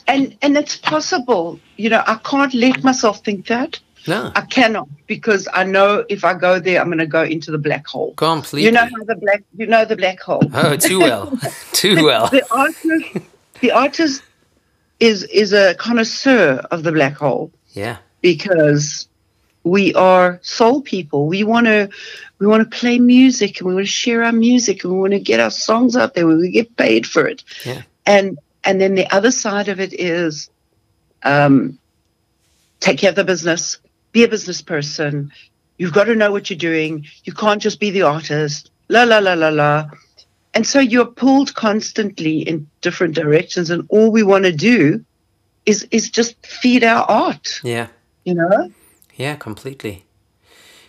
And and it's possible, you know, I can't let myself think that. No. I cannot because I know if I go there, I'm going to go into the black hole. Completely. You know how the black, you know the black hole. Oh, too well, too well. the artist, the artist is is a connoisseur of the black hole. Yeah. Because we are soul people. We want to we want to play music and we want to share our music and we want to get our songs out there. We get paid for it. Yeah. And and then the other side of it is um, take care of the business, be a business person. You've got to know what you're doing. You can't just be the artist. La la la la la. And so you're pulled constantly in different directions, and all we want to do is is just feed our art. Yeah. You know. Yeah, completely.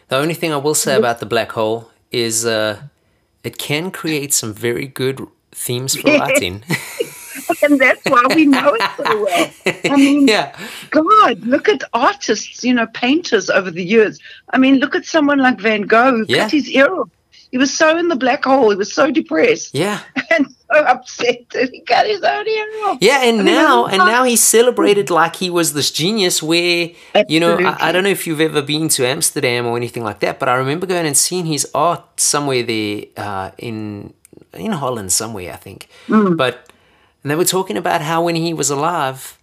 The only thing I will say about the black hole is uh, it can create some very good themes for writing. and that's why we know it so well. I mean, yeah. God, look at artists, you know, painters over the years. I mean, look at someone like Van Gogh who yeah. cut his ear off. He was so in the black hole. He was so depressed. Yeah. And so upset that he cut his own ear off. Yeah, and I now and now he's celebrated like he was this genius where Absolutely. you know, I, I, don't know if you've ever been to Amsterdam or anything like that, but I remember going and seeing his art somewhere there uh, in in Holland somewhere, I think. Mm. But and they were talking about how when he was alive,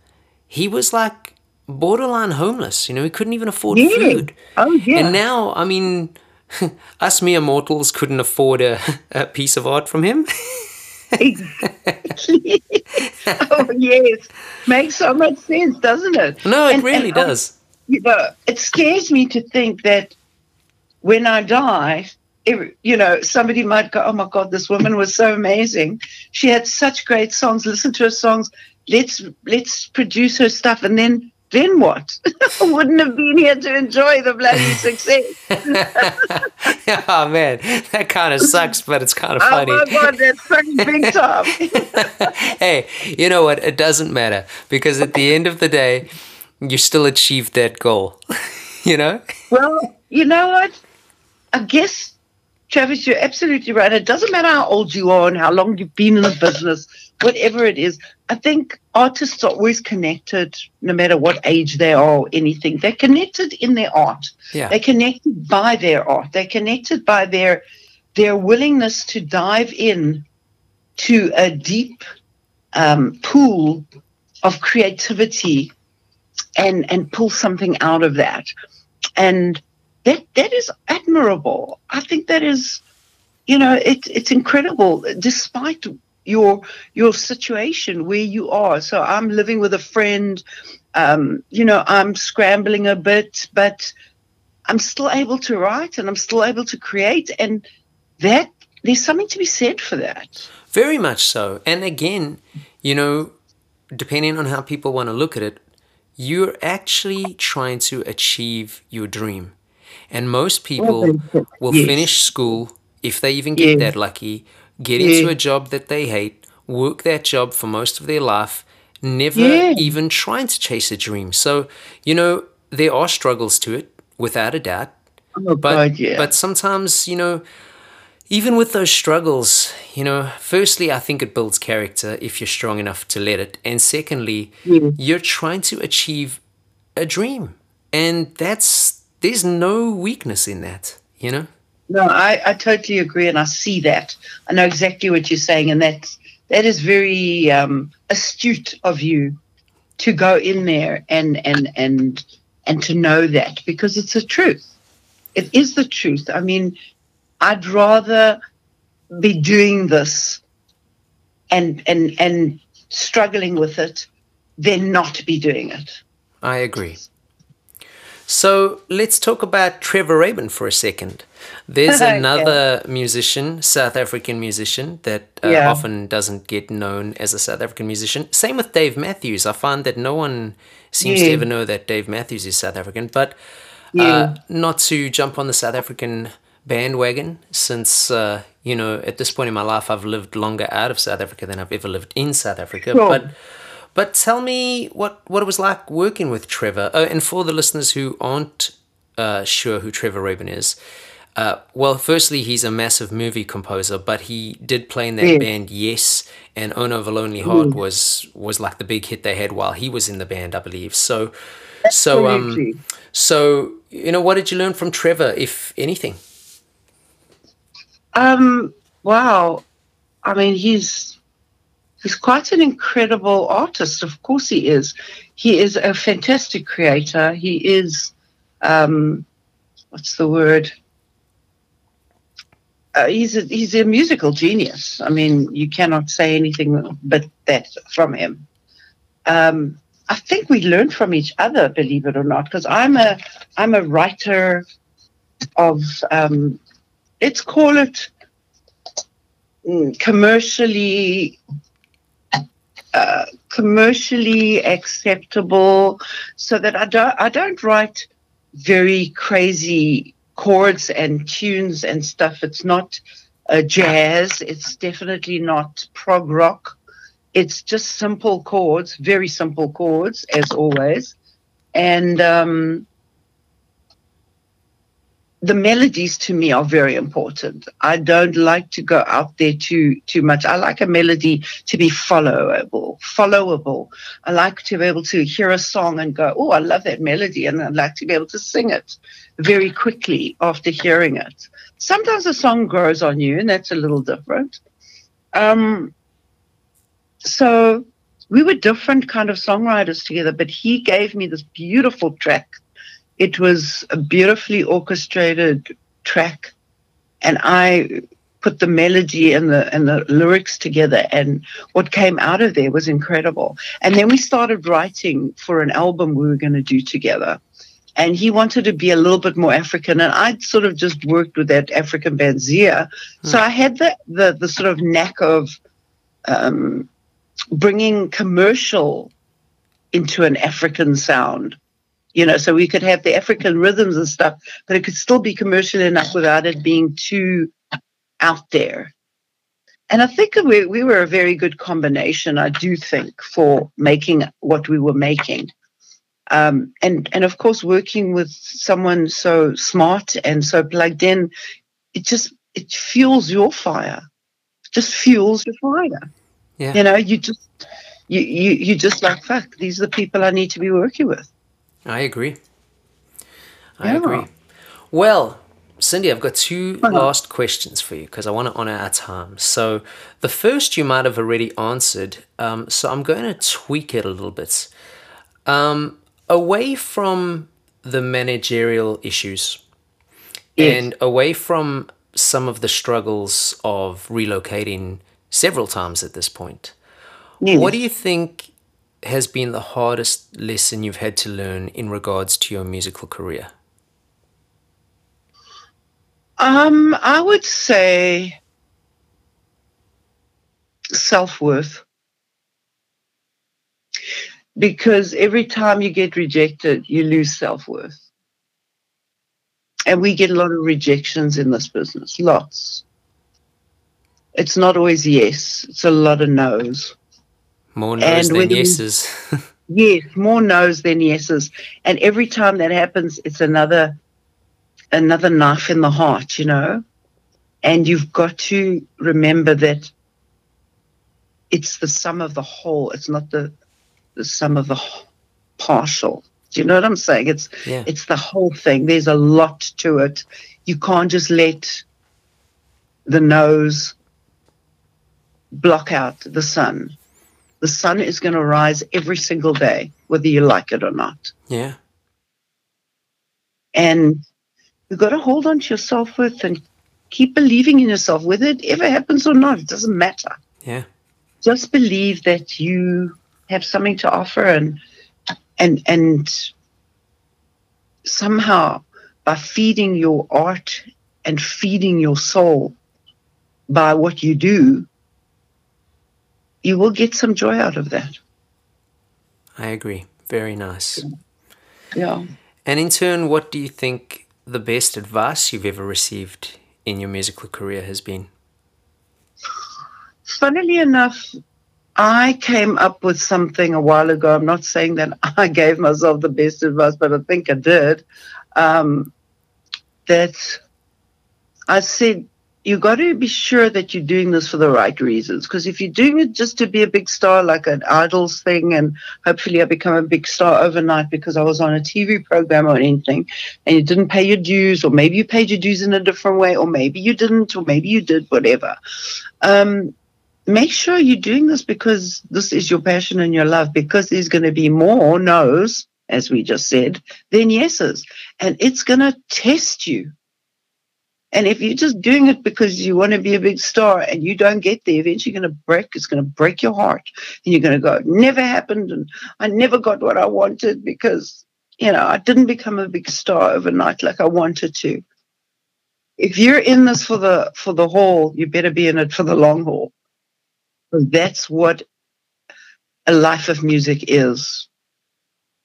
he was like borderline homeless. You know, he couldn't even afford yeah. food. Oh, yeah. And now, I mean, us mere mortals couldn't afford a, a piece of art from him. exactly. oh, yes. Makes so much sense, doesn't it? No, it and, really and does. I, you know, it scares me to think that when I die, you know, somebody might go, "Oh my God, this woman was so amazing. She had such great songs. Listen to her songs. Let's let's produce her stuff." And then then what? I wouldn't have been here to enjoy the bloody success. oh man, that kind of sucks, but it's kind of oh, funny. Oh my god, that's pretty big time. hey, you know what? It doesn't matter because at the end of the day, you still achieved that goal. you know. Well, you know what? I guess Travis, you're absolutely right. It doesn't matter how old you are and how long you've been in the business, whatever it is. I think artists are always connected, no matter what age they are or anything. They're connected in their art. Yeah. They're connected by their art. They're connected by their their willingness to dive in to a deep um, pool of creativity and and pull something out of that. And that that is admirable. I think that is, you know, it, it's incredible. Despite your your situation where you are, so I'm living with a friend. Um, you know, I'm scrambling a bit, but I'm still able to write and I'm still able to create, and that there's something to be said for that. Very much so. And again, you know, depending on how people want to look at it, you're actually trying to achieve your dream. And most people will yes. finish school, if they even get that lucky, get into a job that they hate, work that job for most of their life, never even trying to chase a dream. So, you know, there are struggles to it, without a doubt. Oh, but, God, yeah. But sometimes, you know, even with those struggles, you know, firstly, I think it builds character if you're strong enough to let it. And secondly, you're trying to achieve a dream. And that's, there's no weakness in that, you know? No, I, I totally agree. And I see that. I know exactly what you're saying. And that's, that is very um, astute of you to go in there and, and, and, and to know that because it's the truth. It is the truth. I mean, I'd rather be doing this and and and struggling with it than not be doing it. I agree. So let's talk about Trevor Rabin for a second. There's okay. another musician, South African musician, that uh, yeah. often doesn't get known as a South African musician. Same with Dave Matthews. I find that no one seems yeah. to ever know that Dave Matthews is South African. But uh, yeah. not to jump on the South African bandwagon since uh, you know at this point in my life I've lived longer out of South Africa than I've ever lived in South Africa. Sure. But but tell me what what it was like working with Trevor. Oh, and for the listeners who aren't uh, sure who Trevor Rabin is. Uh, well, firstly, he's a massive movie composer, but he did play in that yeah. band Yes, and "Oh No of a Lonely Heart mm. was was like the big hit they had while he was in the band, I believe. So, so um, so you know, what did you learn from Trevor, if anything? Um, wow. I mean, he's he's quite an incredible artist. Of course, he is. He is a fantastic creator. He is, um, what's the word? Uh, he's a, he's a musical genius. I mean, you cannot say anything but that from him. Um, I think we learn from each other, believe it or not, because I'm a I'm a writer of um, let's call it mm, commercially uh, commercially acceptable so that I don't I don't write very crazy chords and tunes and stuff. It's not uh, jazz. It's definitely not prog rock. It's just simple chords, very simple chords, as always. And um, the melodies to me are very important. I don't like to go out there too too much. I like a melody to be followable, followable. I like to be able to hear a song and go, "Oh, I love that melody," and I'd like to be able to sing it very quickly after hearing it. Sometimes a song grows on you, and that's a little different. Um, so we were different kind of songwriters together, but he gave me this beautiful track it was a beautifully orchestrated track, and I put the melody and the and the lyrics together and what came out of there was incredible. And then we started writing for an album we were going to do together. And he wanted to be a little bit more african and i'd sort of just worked with that african band zia hmm. so i had the, the the sort of knack of um, bringing commercial into an african sound you know, so we could have the African rhythms and stuff, but it could still be commercial enough without it being too out there. And I think we, we were a very good combination, I do think, for making what we were making. Um, and, and of course, working with someone so smart and so plugged in, it just it fuels your fire, just fuels your fire. Yeah. You know, you just you, you you just like fuck. These are the people I need to be working with. I agree. I yeah. agree. Well, Cindy, I've got 2 uh-huh. last questions for you because I want to honor our time. So, the first you might have already answered. Um, so, I'm going to tweak it a little bit. Um, away from the managerial issues yes. and away from some of the struggles of relocating several times at this point, yes. what do you think has been the hardest lesson you've had to learn in regards to your musical career? Um, I would say self worth. because every time you get rejected, you lose self worth. And we get a lot of rejections in this business, lots. It's not always yes, it's a lot of no's. More no's and than yeses. yes, more no's than yeses. And every time that happens, it's another another knife in the heart, you know. And you've got to remember that it's the sum of the whole. It's not the the sum of the partial. Do you know what I'm saying? It's yeah. it's the whole thing. There's a lot to it. You can't just let the no's block out the sun. The sun is going to rise every single day, whether you like it or not. Yeah. And you've got to hold on to your self worth and keep believing in yourself, whether it ever happens or not. It doesn't matter. Yeah. Just believe that you have something to offer and and and somehow by feeding your art and feeding your soul by what you do, you will get some joy out of that. I agree. Very nice. Yeah. And in turn, what do you think the best advice you've ever received in your musical career has been? Funnily enough, I came up with something a while ago. I'm not saying that I gave myself the best advice, but I think I did. Um, that I said, you got to be sure that you're doing this for the right reasons. Because if you're doing it just to be a big star, like an idols thing, and hopefully I become a big star overnight because I was on a TV program or anything, and you didn't pay your dues, or maybe you paid your dues in a different way, or maybe you didn't, or maybe you did, whatever. Um, make sure you're doing this because this is your passion and your love, because there's going to be more no's, as we just said, than yeses. And it's going to test you. And if you're just doing it because you want to be a big star and you don't get there, eventually you're going to break. It's going to break your heart. And you're going to go, never happened. And I never got what I wanted because, you know, I didn't become a big star overnight like I wanted to. If you're in this for the for the haul, you better be in it for the long haul. That's what a life of music is.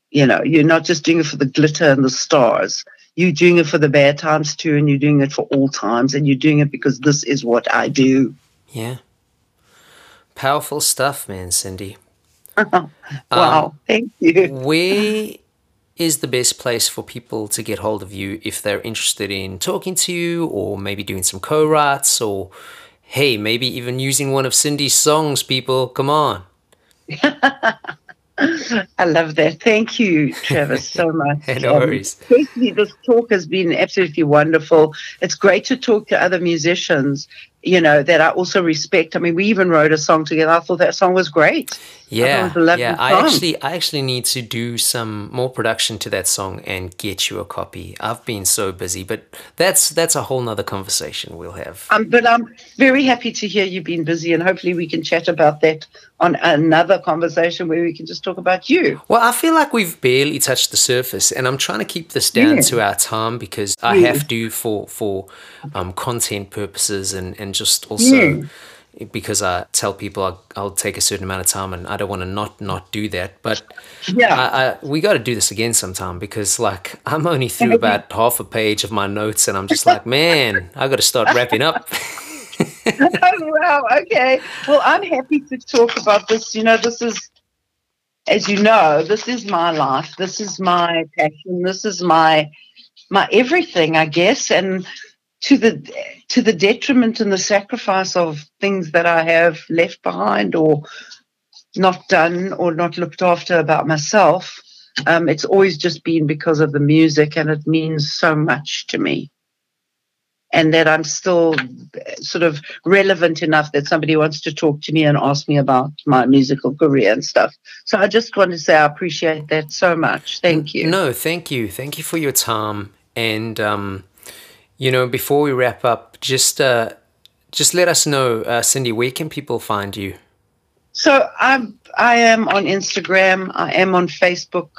You know, you're not just doing it for the glitter and the stars. You're doing it for the bad times too, and you're doing it for all times, and you're doing it because this is what I do. Yeah. Powerful stuff, man, Cindy. wow, um, thank you. where is the best place for people to get hold of you if they're interested in talking to you or maybe doing some co-writes or hey, maybe even using one of Cindy's songs, people. Come on. I love that. Thank you, Travis, so much. no um, worries. Especially this talk has been absolutely wonderful. It's great to talk to other musicians you know, that I also respect. I mean, we even wrote a song together. I thought that song was great. Yeah, yeah. I actually, I actually need to do some more production to that song and get you a copy. I've been so busy, but that's that's a whole nother conversation we'll have. Um, but I'm very happy to hear you've been busy, and hopefully we can chat about that on another conversation where we can just talk about you. Well, I feel like we've barely touched the surface, and I'm trying to keep this down yeah. to our time because I yeah. have to for for um, content purposes and and just also. Yeah because I tell people I'll, I'll, take a certain amount of time and I don't want to not not do that. But yeah, I, I, we got to do this again sometime because like I'm only through about half a page of my notes and I'm just like, man, I got to start wrapping up. oh, wow. Okay. Well, I'm happy to talk about this. You know, this is, as you know, this is my life. This is my passion. This is my my everything, I guess. And to the to the detriment and the sacrifice of things that I have left behind or not done or not looked after about myself. Um, it's always just been because of the music, and it means so much to me. And that I'm still sort of relevant enough that somebody wants to talk to me and ask me about my musical career and stuff. So I just want to say I appreciate that so much. Thank you. No, thank you. Thank you for your time. And um, you know, before we wrap up, just uh, just let us know, uh, Cindy, where can people find you? So I'm I am on Instagram. I am on Facebook.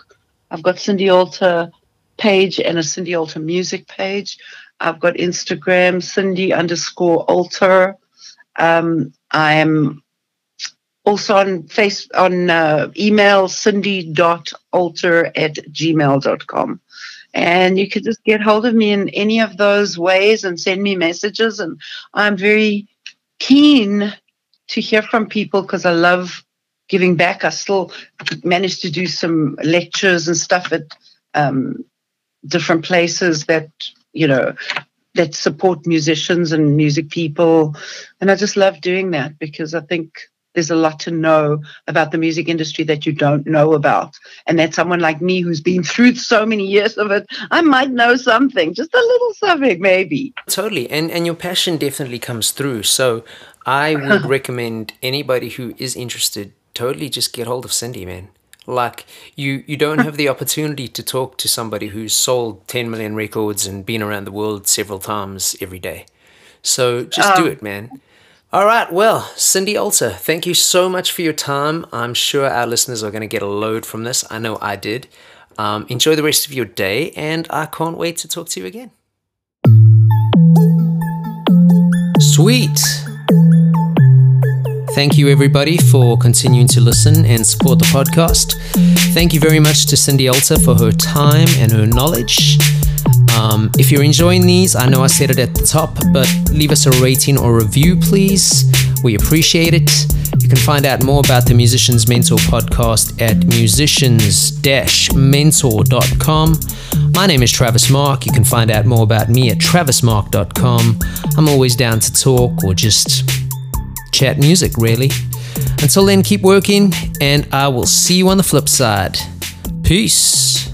I've got Cindy Alter page and a Cindy Alter music page. I've got Instagram, Cindy underscore Alter. Um, I am also on face on uh, email cindy.alter at gmail.com and you could just get hold of me in any of those ways and send me messages. And i'm very keen to hear from people because i love giving back. I still managed to do some lectures and stuff at um, different places that you know that support musicians and music people and i just love doing that because i think there's a lot to know about the music industry that you don't know about. And that someone like me who's been through so many years of it, I might know something, just a little something maybe. Totally. And and your passion definitely comes through. So I would recommend anybody who is interested totally just get hold of Cindy, man. Like you you don't have the opportunity to talk to somebody who's sold 10 million records and been around the world several times every day. So just um, do it, man. All right, well, Cindy Alter, thank you so much for your time. I'm sure our listeners are going to get a load from this. I know I did. Um, enjoy the rest of your day, and I can't wait to talk to you again. Sweet. Thank you, everybody, for continuing to listen and support the podcast. Thank you very much to Cindy Alter for her time and her knowledge. Um, if you're enjoying these, I know I said it at the top, but leave us a rating or review, please. We appreciate it. You can find out more about the Musicians Mentor podcast at musicians-mentor.com. My name is Travis Marc. You can find out more about me at travismarc.com. I'm always down to talk or just chat music, really. Until then, keep working, and I will see you on the flip side. Peace.